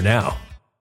now.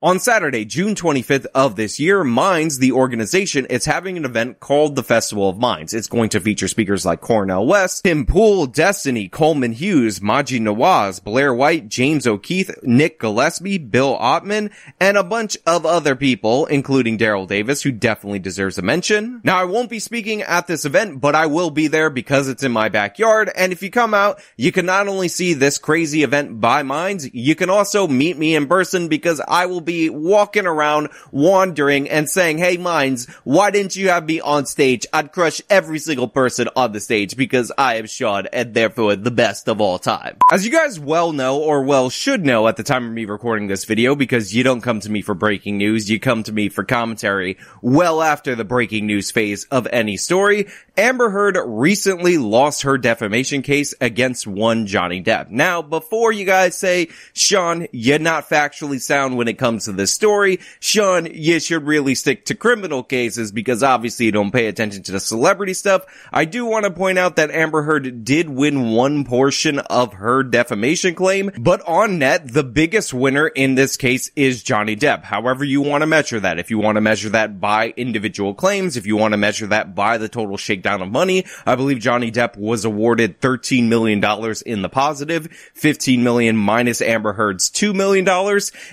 On Saturday, June 25th of this year, Minds, the organization, is having an event called the Festival of Minds. It's going to feature speakers like Cornel West, Tim Pool, Destiny, Coleman Hughes, Maajid Nawaz, Blair White, James O'Keefe, Nick Gillespie, Bill Ottman, and a bunch of other people, including Daryl Davis, who definitely deserves a mention. Now, I won't be speaking at this event, but I will be there because it's in my backyard, and if you come out, you can not only see this crazy event by Minds, you can also meet me in person because I will be walking around, wandering, and saying, hey Minds, why didn't you have me on stage? I'd crush every single person on the stage because I am Sean and therefore the best of all time. As you guys well know, or well should know at the time of me recording this video, because you don't come to me for breaking news, you come to me for commentary well after the breaking news phase of any story, Amber Heard recently lost her defamation case against one Johnny Depp. Now, before you guys say, Sean, you're not factually sound when it comes to this story, Sean, you should really stick to criminal cases because obviously you don't pay attention to the celebrity stuff. I do want to point out that Amber Heard did win one portion of her defamation claim, but on net, the biggest winner in this case is Johnny Depp. However you want to measure that. If you want to measure that by individual claims, if you want to measure that by the total shakedown of money. I believe Johnny Depp was awarded $13 million in the positive, 15 million minus Amber Heard's $2 million.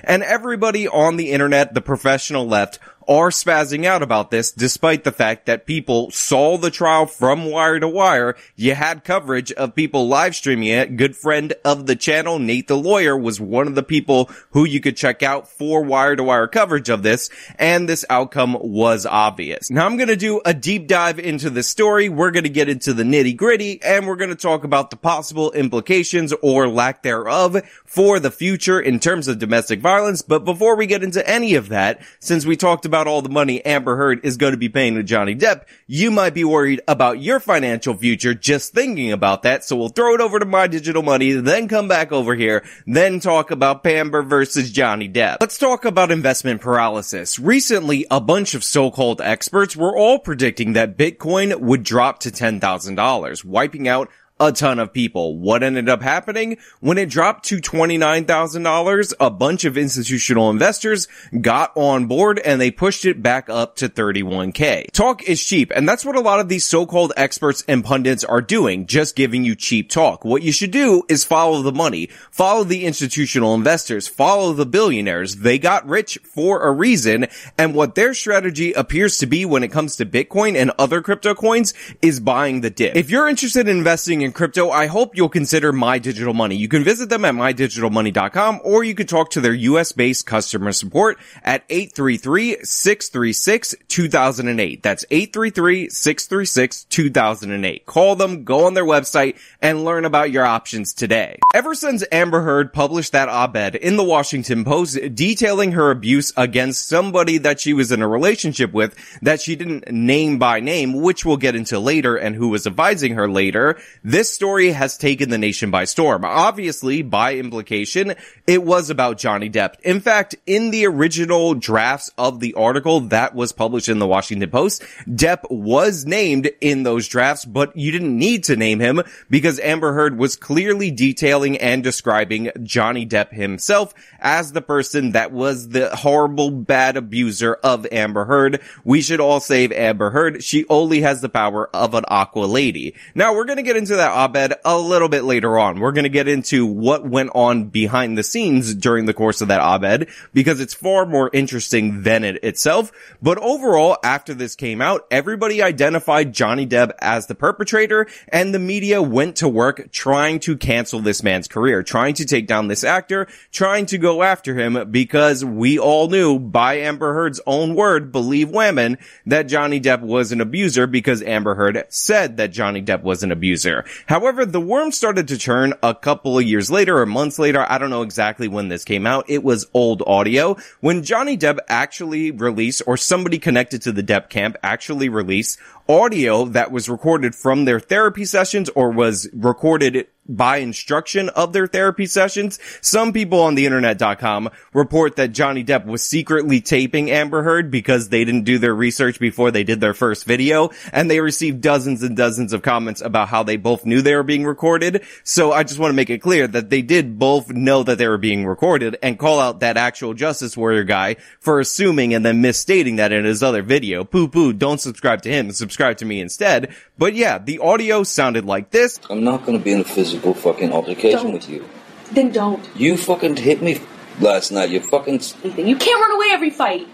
And everybody on the internet, the professional left, are spazzing out about this despite the fact that people saw the trial from wire to wire. You had coverage of people live streaming it. Good friend of the channel, Nate the lawyer, was one of the people who you could check out for wire to wire coverage of this. And this outcome was obvious. Now I'm going to do a deep dive into the story. We're going to get into the nitty gritty and we're going to talk about the possible implications or lack thereof for the future in terms of domestic violence. But before we get into any of that, since we talked about all the money Amber Heard is going to be paying to Johnny Depp, you might be worried about your financial future just thinking about that. So we'll throw it over to my digital money, then come back over here, then talk about Amber versus Johnny Depp. Let's talk about investment paralysis. Recently, a bunch of so-called experts were all predicting that Bitcoin would drop to $10,000, wiping out a ton of people. What ended up happening? When it dropped to $29,000, a bunch of institutional investors got on board and they pushed it back up to 31k. Talk is cheap, and that's what a lot of these so-called experts and pundits are doing, just giving you cheap talk. What you should do is follow the money, follow the institutional investors, follow the billionaires. They got rich for a reason, and what their strategy appears to be when it comes to Bitcoin and other crypto coins is buying the dip. If you're interested in investing in crypto, I hope you'll consider My Digital Money. You can visit them at mydigitalmoney.com or you can talk to their US based customer support at 833-636-2008. That's 833-636-2008. Call them, go on their website and learn about your options today. Ever since Amber Heard published that op-ed in the Washington Post detailing her abuse against somebody that she was in a relationship with that she didn't name by name, which we'll get into later and who was advising her later, this story has taken the nation by storm. Obviously, by implication, it was about Johnny Depp. In fact, in the original drafts of the article that was published in the Washington Post, Depp was named in those drafts, but you didn't need to name him because Amber Heard was clearly detailing and describing Johnny Depp himself as the person that was the horrible, bad abuser of Amber Heard. We should all save Amber Heard. She only has the power of an aqua lady. Now we're gonna get into that op-ed a little bit later on. We're gonna get into what went on behind the scenes during the course of that op-ed because it's far more interesting than it itself. But overall, after this came out, everybody identified Johnny Depp as the perpetrator and the media went to work trying to cancel this man's career, trying to take down this actor, trying to go after him because we all knew by Amber Heard's own word, believe women, that Johnny Depp was an abuser because Amber Heard said that Johnny Depp was an abuser. However, the worm started to churn a couple of years later or months later. I don't know exactly when this came out. It was old audio when Johnny Depp actually released or somebody connected to the Depp camp actually released audio that was recorded from their therapy sessions or was recorded by instruction of their therapy sessions. Some people on the internet.com report that Johnny Depp was secretly taping Amber Heard because they didn't do their research before they did their first video and they received dozens and dozens of comments about how they both knew they were being recorded. So I just want to make it clear that they did both know that they were being recorded and call out that actual justice warrior guy for assuming and then misstating that in his other video. Poo poo, don't subscribe to him, subscribe to me instead. But yeah, the audio sounded like this. I'm not gonna be in a physical fucking altercation Don't. with you. Then don't. You fucking hit me last night. You fucking. You can't run away every fight.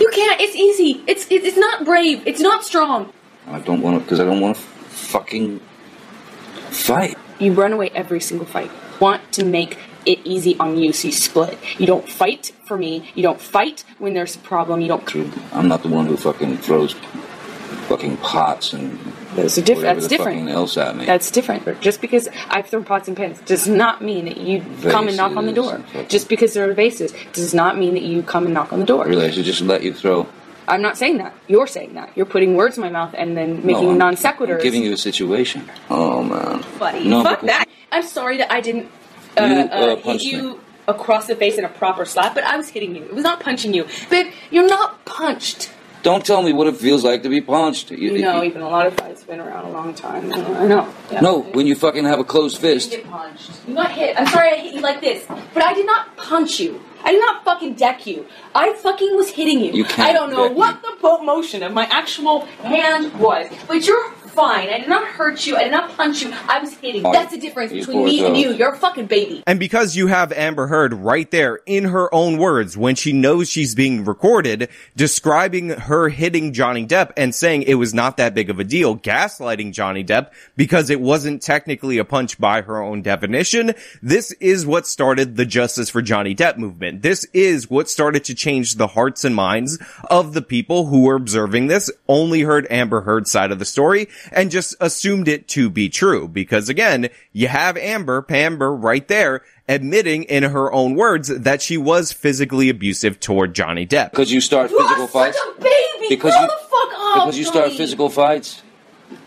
You can't. It's easy. It's it's not brave. It's not strong. I don't want to because I don't want to fucking fight. You run away every single fight. Want to make it easy on you, so you split. You don't fight for me. You don't fight when there's a problem. You don't. True. I'm not the one who fucking throws fucking pots and Those are different. That's the different. else at me. That's different. Just because I throw pots and pans does not mean that you come and knock on the door. Just because there are vases does not mean that you come and knock on the door. really, I should just let you throw. I'm not saying that. You're saying that. You're putting words in my mouth and then making No, non sequiturs. Giving you a situation. Oh man. buddy. No, Fuck that. I'm sorry that I didn't uh, You, uh, uh, hit you me. across the face in a proper slap, but I was hitting you. It was not punching you. But you're not punched. Don't tell me what it feels like to be punched. You, You know, you- even a lot of fights been around a long time. I know. I know. Yeah. no, when you fucking have a closed You fist. get punched. You got hit. I'm sorry I hit you like this, but I did not punch you. I did not fucking deck you. I fucking was hitting you. You can't I don't know deck what me. the motion of my actual hand was, but you're fine. I did not hurt you. I did not punch you. I was hitting. you. That's the difference you between poor me and you. You're a fucking baby. And because you have Amber Heard right there in her own words when she knows she's being recorded, describing her hitting Johnny Depp and saying it was not that big of a deal, gaslighting Johnny Depp because it wasn't technically a punch by her own definition, this is what started the Justice for Johnny Depp movement. This is what started to change the hearts and minds of the people who were observing this, only heard Amber Heard's side of the story, and just assumed it to be true. Because again, you have Amber, Pamber right there, admitting in her own words that she was physically abusive toward Johnny Depp. Because you start You physical are fights. such a baby. Because Grow you- the fuck up. Because you start physical fights.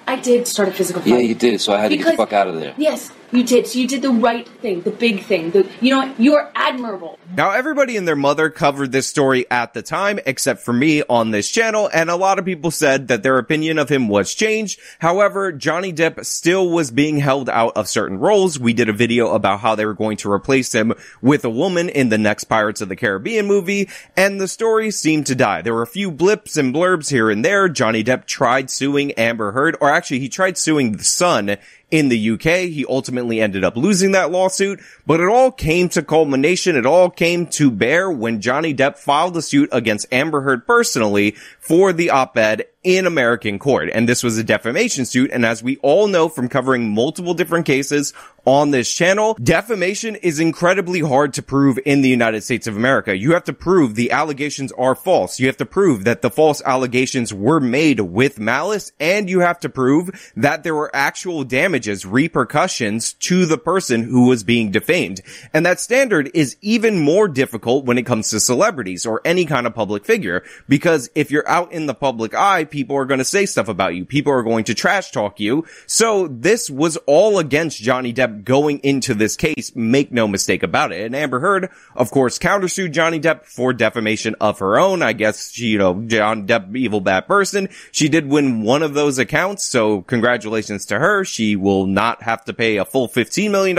I did start a physical fight. Yeah, you did. So I had to get the fuck out of there. Yes, you did. So you did the right thing, the big thing. The, you know? You are admirable. Now everybody and their mother covered this story at the time, except for me on this channel, and a lot of people said that their opinion of him was changed. However, Johnny Depp still was being held out of certain roles. We did a video about how they were going to replace him with a woman in the next Pirates of the Caribbean movie, and the story seemed to die. There were a few blips and blurbs here and there. Johnny Depp tried suing Amber Heard, or actually he tried suing the Sun in the UK. He ultimately ended up losing that lawsuit, but it all came to culmination. It all came to bear when Johnny Depp filed a suit against Amber Heard personally for the op-ed in American court. And this was a defamation suit. And as we all know from covering multiple different cases on this channel, defamation is incredibly hard to prove in the United States of America. You have to prove the allegations are false. You have to prove that the false allegations were made with malice and you have to prove that there were actual damages, repercussions to the person who was being defamed. And that standard is even more difficult when it comes to celebrities or any kind of public figure because if you're out in the public eye, people are going to say stuff about you. People are going to trash talk you. So this was all against Johnny Depp going into this case. Make no mistake about it. And Amber Heard, of course, countersued Johnny Depp for defamation of her own. I guess she, you know, John Depp, evil bad person. She did win one of those accounts. So congratulations to her. She will not have to pay a full $15 million,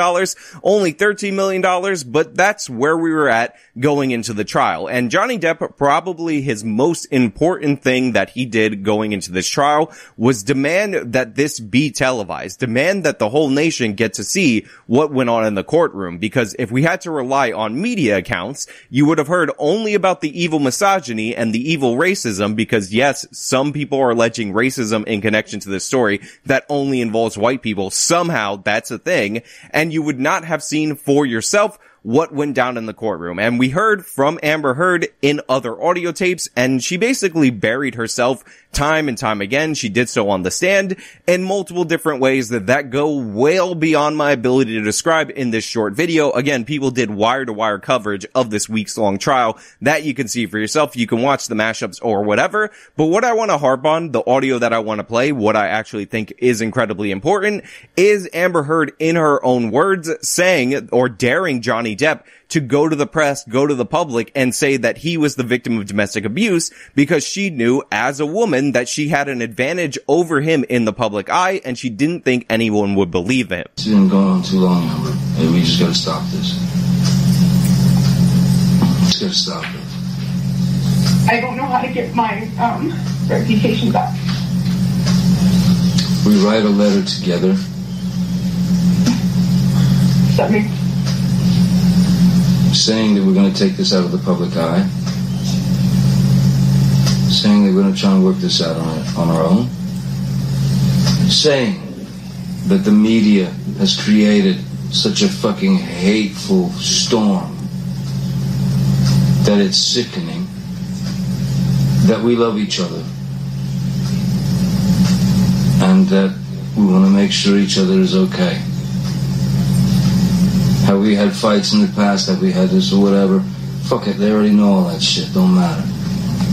only $13 million, but that's where we were at going into the trial. And Johnny Depp, probably his most important thing that he did going into this trial was demand that this be televised, demand that the whole nation get to see what went on in the courtroom. Because if we had to rely on media accounts, you would have heard only about the evil misogyny and the evil racism because yes, some people are alleging racism in connection to this story that only involves white people. Somehow that's a thing. And you would not have seen for yourself what went down in the courtroom. And we heard from Amber Heard in other audio tapes, and she basically buried herself time and time again. She did so on the stand in multiple different ways that that go well beyond my ability to describe in this short video. Again, people did wire to wire coverage of this week's long trial that you can see for yourself. You can watch the mashups or whatever. But what I want to harp on, the audio that I want to play, what I actually think is incredibly important is Amber Heard in her own words saying or daring Johnny Depp to go to the press, go to the public and say that he was the victim of domestic abuse because she knew as a woman that she had an advantage over him in the public eye and she didn't think anyone would believe him. It's been going on too long, Amber. Hey, we just gotta stop this. Just gotta stop it. I don't know how to get my um, reputation back. We write a letter together. That makes saying that we're going to take this out of the public eye, saying that we're going to try and work this out on, on our own, saying that the media has created such a fucking hateful storm that it's sickening, that we love each other, and that we want to make sure each other is okay. Have we had fights in the past? Have we had this or whatever? Fuck it, they already know all that shit. Don't matter.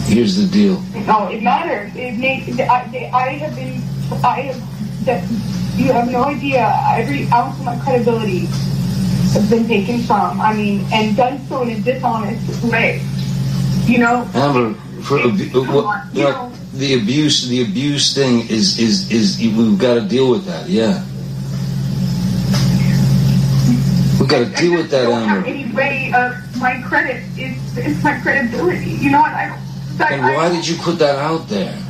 Here's the deal. No, it matters. It makes. I, I have been. I have. That you have no idea. Every ounce of my credibility has been taken from. I mean, and done so in a dishonest way. You know. Amber, for what, you know, the abuse, the abuse thing is is is we've got to deal with that. Yeah. We got to deal with that, I don't have um, any way of my credit is is my credibility. You know what? I don't. I, And why did you put that out there?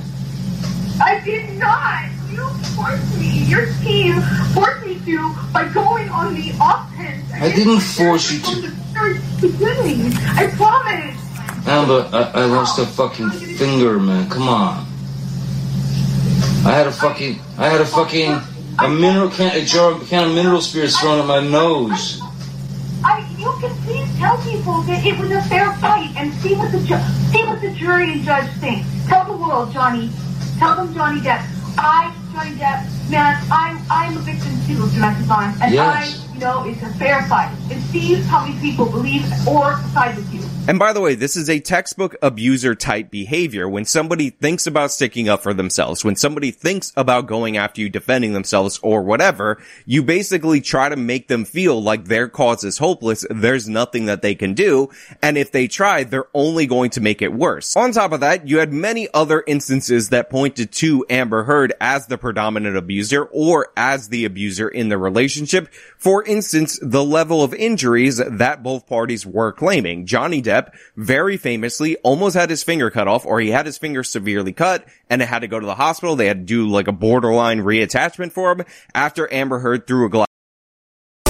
I did not. You forced me. Your team forced me to by going on the offense. I didn't force you very beginning. I promise. Amber, I, I lost a fucking finger, man. Come on. I had a fucking, I had a fucking, a mineral can, a jar, a can of mineral spirits thrown at my nose. I, you can please tell people that it was a fair fight and see what the ju- see what the jury and judge think. Tell the world, Johnny. Tell them, Johnny Depp. I, Johnny Depp, man, I'm I'm a victim too of domestic violence, and Yes. I, you know, it's a fair fight. And see how many people believe or side with you. And by the way, this is a textbook abuser type behavior. When somebody thinks about sticking up for themselves, when somebody thinks about going after you, defending themselves or whatever, you basically try to make them feel like their cause is hopeless. There's nothing that they can do. And if they try, they're only going to make it worse. On top of that, you had many other instances that pointed to Amber Heard as the predominant abuser or as the abuser in the relationship. For instance, the level of injuries that both parties were claiming. Johnny Depp very famously almost had his finger cut off or he had his finger severely cut and it had to go to the hospital. They had to do like a borderline reattachment for him after Amber Heard threw a glass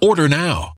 Order now.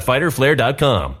www.fighterflare.com.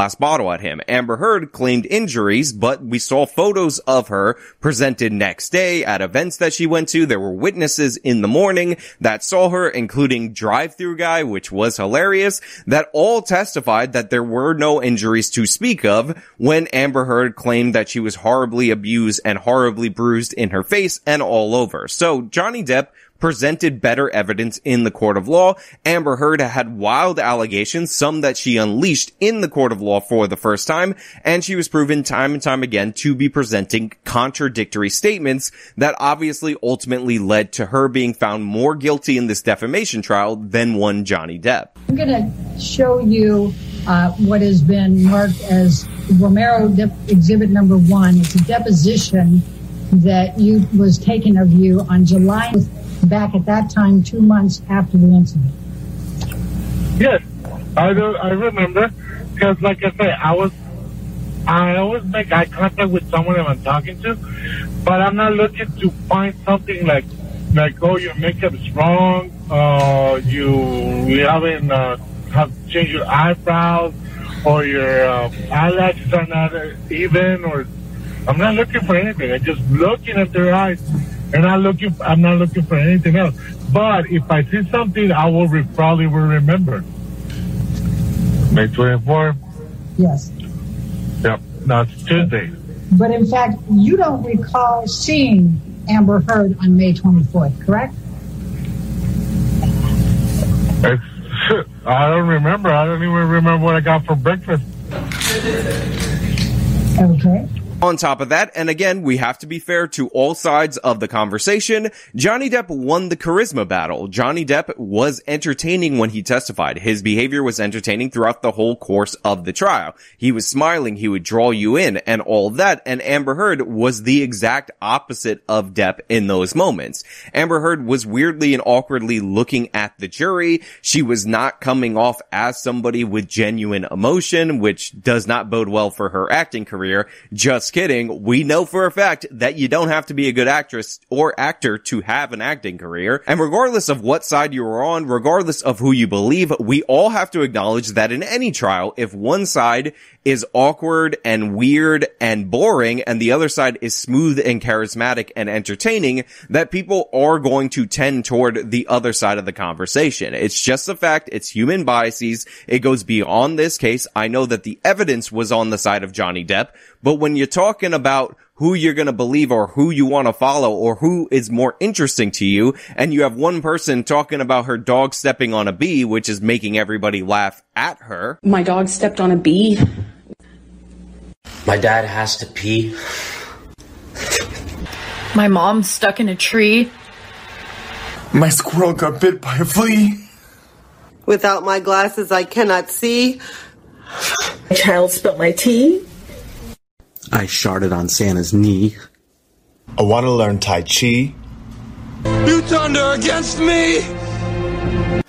Last bottle at him. Amber Heard claimed injuries, but we saw photos of her presented next day at events that she went to. There were witnesses in the morning that saw her, including drive-through guy, which was hilarious, that all testified that there were no injuries to speak of when Amber Heard claimed that she was horribly abused and horribly bruised in her face and all over. So Johnny Depp presented better evidence in the court of law. Amber Heard had wild allegations, some that she unleashed in the court of law for the first time, and she was proven time and time again to be presenting contradictory statements that obviously ultimately led to her being found more guilty in this defamation trial than one Johnny Depp. I'm going to show you uh, what has been marked as Romero exhibit number one. It's a deposition that you was taken of you on July back at that time, two months after the incident. Yes, I do. I remember because, like I say, I was. I always make eye contact with someone I'm talking to, but I'm not looking to find something like, like oh, your makeup's wrong, uh, you you haven't uh, have changed your eyebrows, or your uh, eyelashes are not even, or I'm not looking for anything. I'm just looking at their eyes and I'm looking. I'm not looking for anything else. But if I see something, I will re- probably will remember. May 24. Yes. Yep, that's Tuesday. But in fact, you don't recall seeing Amber Heard on May 24th, correct? It's, I don't remember. I don't even remember what I got for breakfast. Okay. On top of that, and again, we have to be fair to all sides of the conversation, Johnny Depp won the charisma battle. Johnny Depp was entertaining when he testified. His behavior was entertaining throughout the whole course of the trial. He was smiling, he would draw you in, and all that, and Amber Heard was the exact opposite of Depp in those moments. Amber Heard was weirdly and awkwardly looking at the jury. She was not coming off as somebody with genuine emotion, which does not bode well for her acting career. Just kidding. We know for a fact that you don't have to be a good actress or actor to have an acting career. And regardless of what side you are on, regardless of who you believe, we all have to acknowledge that in any trial, if one side is awkward and weird and boring and the other side is smooth and charismatic and entertaining, that people are going to tend toward the other side of the conversation. It's just a fact. It's human biases. It goes beyond this case. I know that the evidence was on the side of Johnny Depp, but when you're talking about who you're going to believe or who you want to follow or who is more interesting to you. And you have one person talking about her dog stepping on a bee, which is making everybody laugh at her. My dog stepped on a bee. My dad has to pee. My mom's stuck in a tree. My squirrel got bit by a flea. Without my glasses, I cannot see. My child spilled my tea. I sharted on Santa's knee. I want to learn Tai Chi. You turned her against me!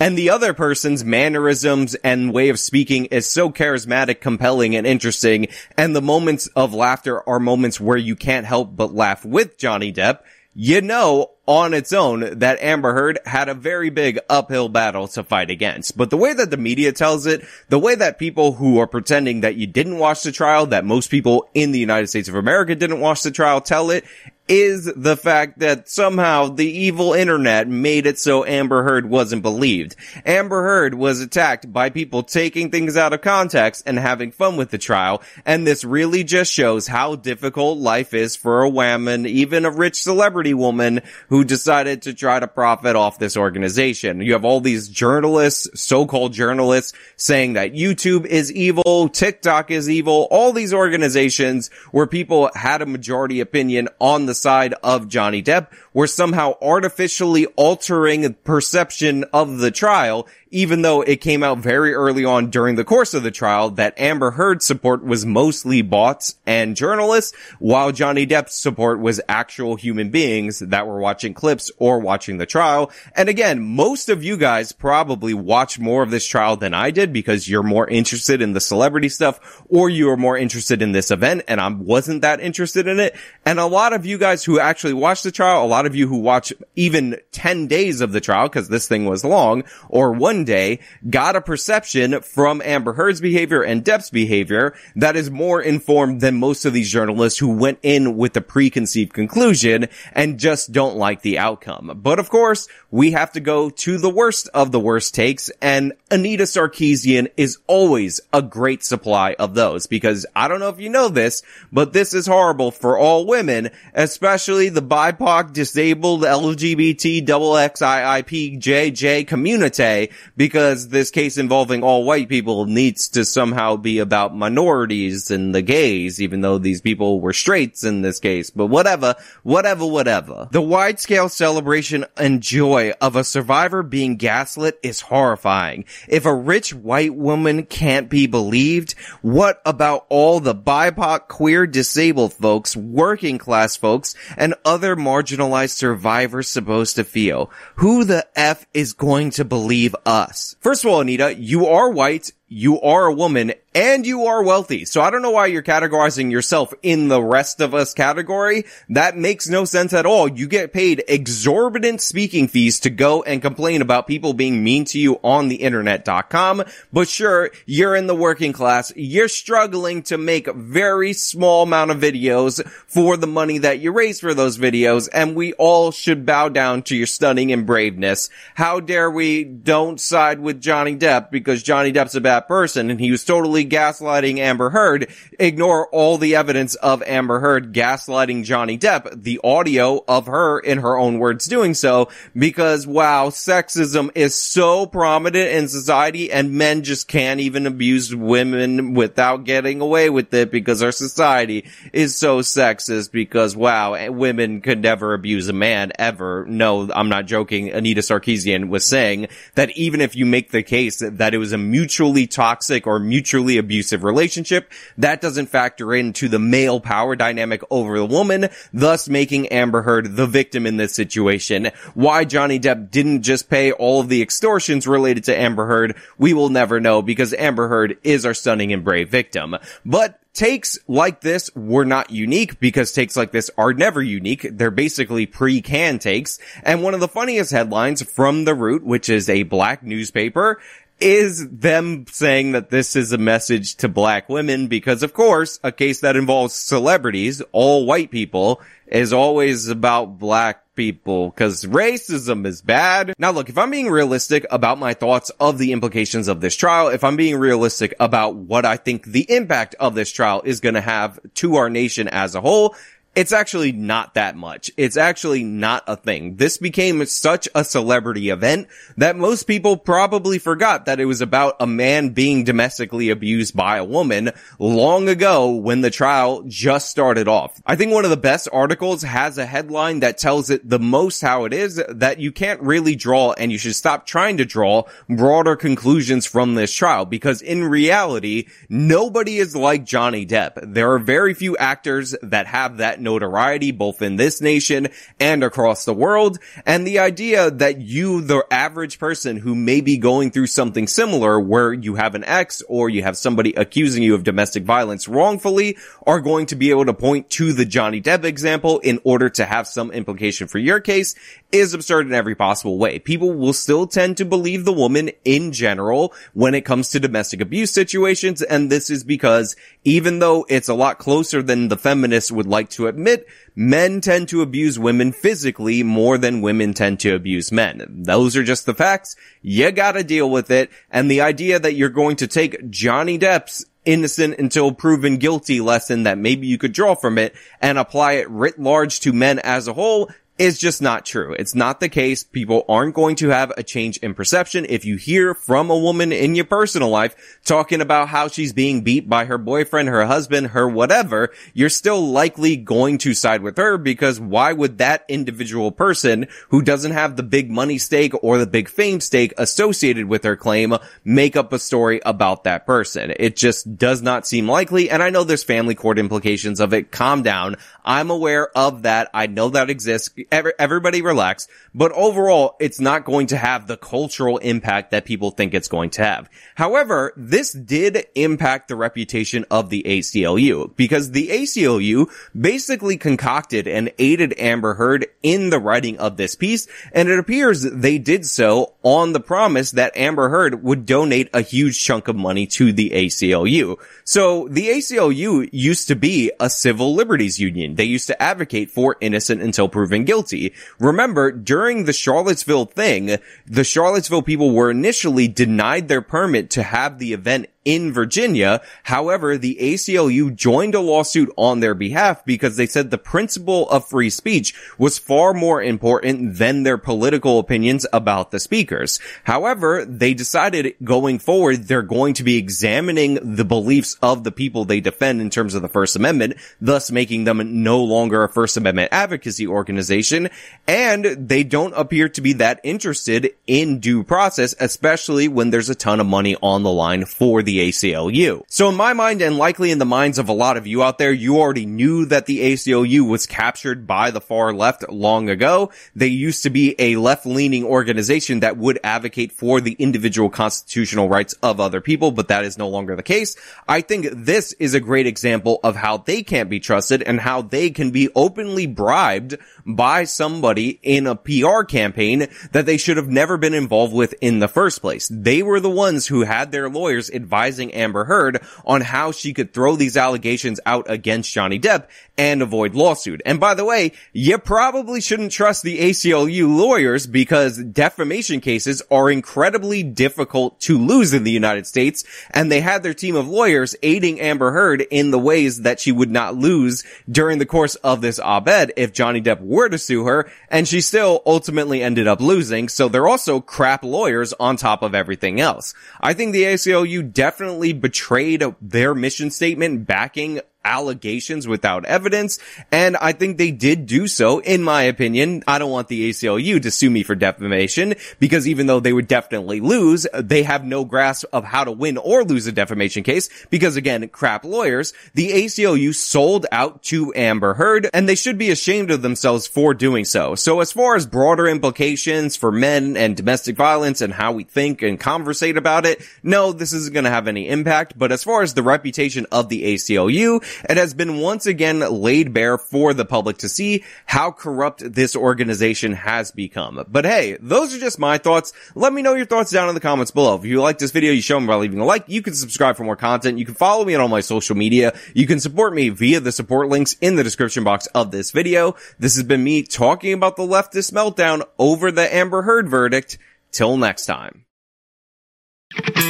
And the other person's mannerisms and way of speaking is so charismatic, compelling, and interesting. And the moments of laughter are moments where you can't help but laugh with Johnny Depp. You know on its own that Amber Heard had a very big uphill battle to fight against. But the way that the media tells it, the way that people who are pretending that you didn't watch the trial, that most people in the United States of America didn't watch the trial tell it, is the fact that somehow the evil internet made it so Amber Heard wasn't believed. Amber Heard was attacked by people taking things out of context and having fun with the trial, and this really just shows how difficult life is for a woman, even a rich celebrity woman, who decided to try to profit off this organization. You have all these journalists, so-called journalists, saying that YouTube is evil, TikTok is evil, all these organizations where people had a majority opinion on the side of Johnny Depp were somehow artificially altering perception of the trial, even though it came out very early on during the course of the trial that Amber Heard's support was mostly bots and journalists, while Johnny Depp's support was actual human beings that were watching clips or watching the trial. And again, most of you guys probably watch more of this trial than I did because you're more interested in the celebrity stuff or you are more interested in this event and I wasn't that interested in it. And a lot of you guys who actually watched the trial, a lot of you who watch even 10 days of the trial because this thing was long or one day got a perception from Amber Heard's behavior and Depp's behavior that is more informed than most of these journalists who went in with a preconceived conclusion and just don't like the outcome. But of course, we have to go to the worst of the worst takes and Anita Sarkeesian is always a great supply of those because I don't know if you know this, but this is horrible for all women, especially the BIPOC, disabled, LGBT, XIIP, community because this case involving all white people needs to somehow be about minorities and the gays, even though these people were straights in this case. But whatever, whatever, whatever. The wide scale celebration and joy of a survivor being gaslit is horrifying. If a rich white woman can't be believed, what about all the BIPOC, queer, disabled folks, working class folks, and other marginalized survivors supposed to feel? Who the F is going to believe us? First of all, Anita, you are white, you are a woman, and you are wealthy. So I don't know why you're categorizing yourself in the rest of us category. That makes no sense at all. You get paid exorbitant speaking fees to go and complain about people being mean to you on the internet.com. But sure, you're in the working class. You're struggling to make very small amount of videos for the money that you raise for those videos. And we all should bow down to your stunning and braveness. How dare we don't side with Johnny Depp because Johnny Depp's a bad person and he was totally gaslighting Amber Heard, ignore all the evidence of Amber Heard gaslighting Johnny Depp, the audio of her in her own words doing so, because wow, sexism is so prominent in society and men just can't even abuse women without getting away with it because our society is so sexist because wow, women could never abuse a man ever. No, I'm not joking. Anita Sarkeesian was saying that even if you make the case that it was a mutually toxic or mutually abusive relationship. That doesn't factor into the male power dynamic over the woman, thus making Amber Heard the victim in this situation. Why Johnny Depp didn't just pay all of the extortions related to Amber Heard, we will never know because Amber Heard is our stunning and brave victim. But takes like this were not unique because takes like this are never unique. They're basically pre-canned takes. And one of the funniest headlines from The Root, which is a black newspaper, is them saying that this is a message to black women because of course a case that involves celebrities, all white people, is always about black people because racism is bad. Now look, if I'm being realistic about my thoughts of the implications of this trial, if I'm being realistic about what I think the impact of this trial is going to have to our nation as a whole, it's actually not that much. It's actually not a thing. This became such a celebrity event that most people probably forgot that it was about a man being domestically abused by a woman long ago when the trial just started off. I think one of the best articles has a headline that tells it the most how it is that you can't really draw and you should stop trying to draw broader conclusions from this trial because in reality, nobody is like Johnny Depp. There are very few actors that have that notoriety both in this nation and across the world. And the idea that you, the average person who may be going through something similar where you have an ex or you have somebody accusing you of domestic violence wrongfully are going to be able to point to the Johnny Depp example in order to have some implication for your case is absurd in every possible way. People will still tend to believe the woman in general when it comes to domestic abuse situations. And this is because even though it's a lot closer than the feminists would like to admit, men tend to abuse women physically more than women tend to abuse men. Those are just the facts. You gotta deal with it. And the idea that you're going to take Johnny Depp's innocent until proven guilty lesson that maybe you could draw from it and apply it writ large to men as a whole is just not true. It's not the case. People aren't going to have a change in perception. If you hear from a woman in your personal life talking about how she's being beat by her boyfriend, her husband, her whatever, you're still likely going to side with her because why would that individual person who doesn't have the big money stake or the big fame stake associated with her claim make up a story about that person? It just does not seem likely. And I know there's family court implications of it. Calm down. I'm aware of that. I know that exists every, everybody relax. But overall, it's not going to have the cultural impact that people think it's going to have. However, this did impact the reputation of the ACLU because the ACLU basically concocted and aided Amber Heard in the writing of this piece. And it appears they did so on the promise that Amber Heard would donate a huge chunk of money to the ACLU. So the ACLU used to be a civil liberties union. They used to advocate for innocent until proven guilty guilty. Remember, during the Charlottesville thing, the Charlottesville people were initially denied their permit to have the event in Virginia. However, the ACLU joined a lawsuit on their behalf because they said the principle of free speech was far more important than their political opinions about the speakers. However, they decided going forward, they're going to be examining the beliefs of the people they defend in terms of the First Amendment, thus making them no longer a First Amendment advocacy organization. And they don't appear to be that interested in due process, especially when there's a ton of money on the line for the the ACLU. So in my mind and likely in the minds of a lot of you out there, you already knew that the ACLU was captured by the far left long ago. They used to be a left-leaning organization that would advocate for the individual constitutional rights of other people, but that is no longer the case. I think this is a great example of how they can't be trusted and how they can be openly bribed by somebody in a PR campaign that they should have never been involved with in the first place. They were the ones who had their lawyers advising Amber Heard on how she could throw these allegations out against Johnny Depp and avoid lawsuit. And by the way, you probably shouldn't trust the ACLU lawyers because defamation cases are incredibly difficult to lose in the United States. And they had their team of lawyers aiding Amber Heard in the ways that she would not lose during the course of this op-ed if Johnny Depp were to sue her. And she still ultimately ended up losing. So they're also crap lawyers on top of everything else. I think the ACLU definitely betrayed their mission statement backing allegations without evidence. And I think they did do so, in my opinion. I don't want the ACLU to sue me for defamation because even though they would definitely lose, they have no grasp of how to win or lose a defamation case because again, crap lawyers. The ACLU sold out to Amber Heard and they should be ashamed of themselves for doing so. So as far as broader implications for men and domestic violence and how we think and conversate about it, no, this isn't going to have any impact. But as far as the reputation of the ACLU, it has been once again laid bare for the public to see how corrupt this organization has become. But hey, those are just my thoughts. Let me know your thoughts down in the comments below. If you like this video, you show me by leaving a like. You can subscribe for more content. You can follow me on all my social media. You can support me via the support links in the description box of this video. This has been me talking about the leftist meltdown over the Amber Heard verdict. Till next time.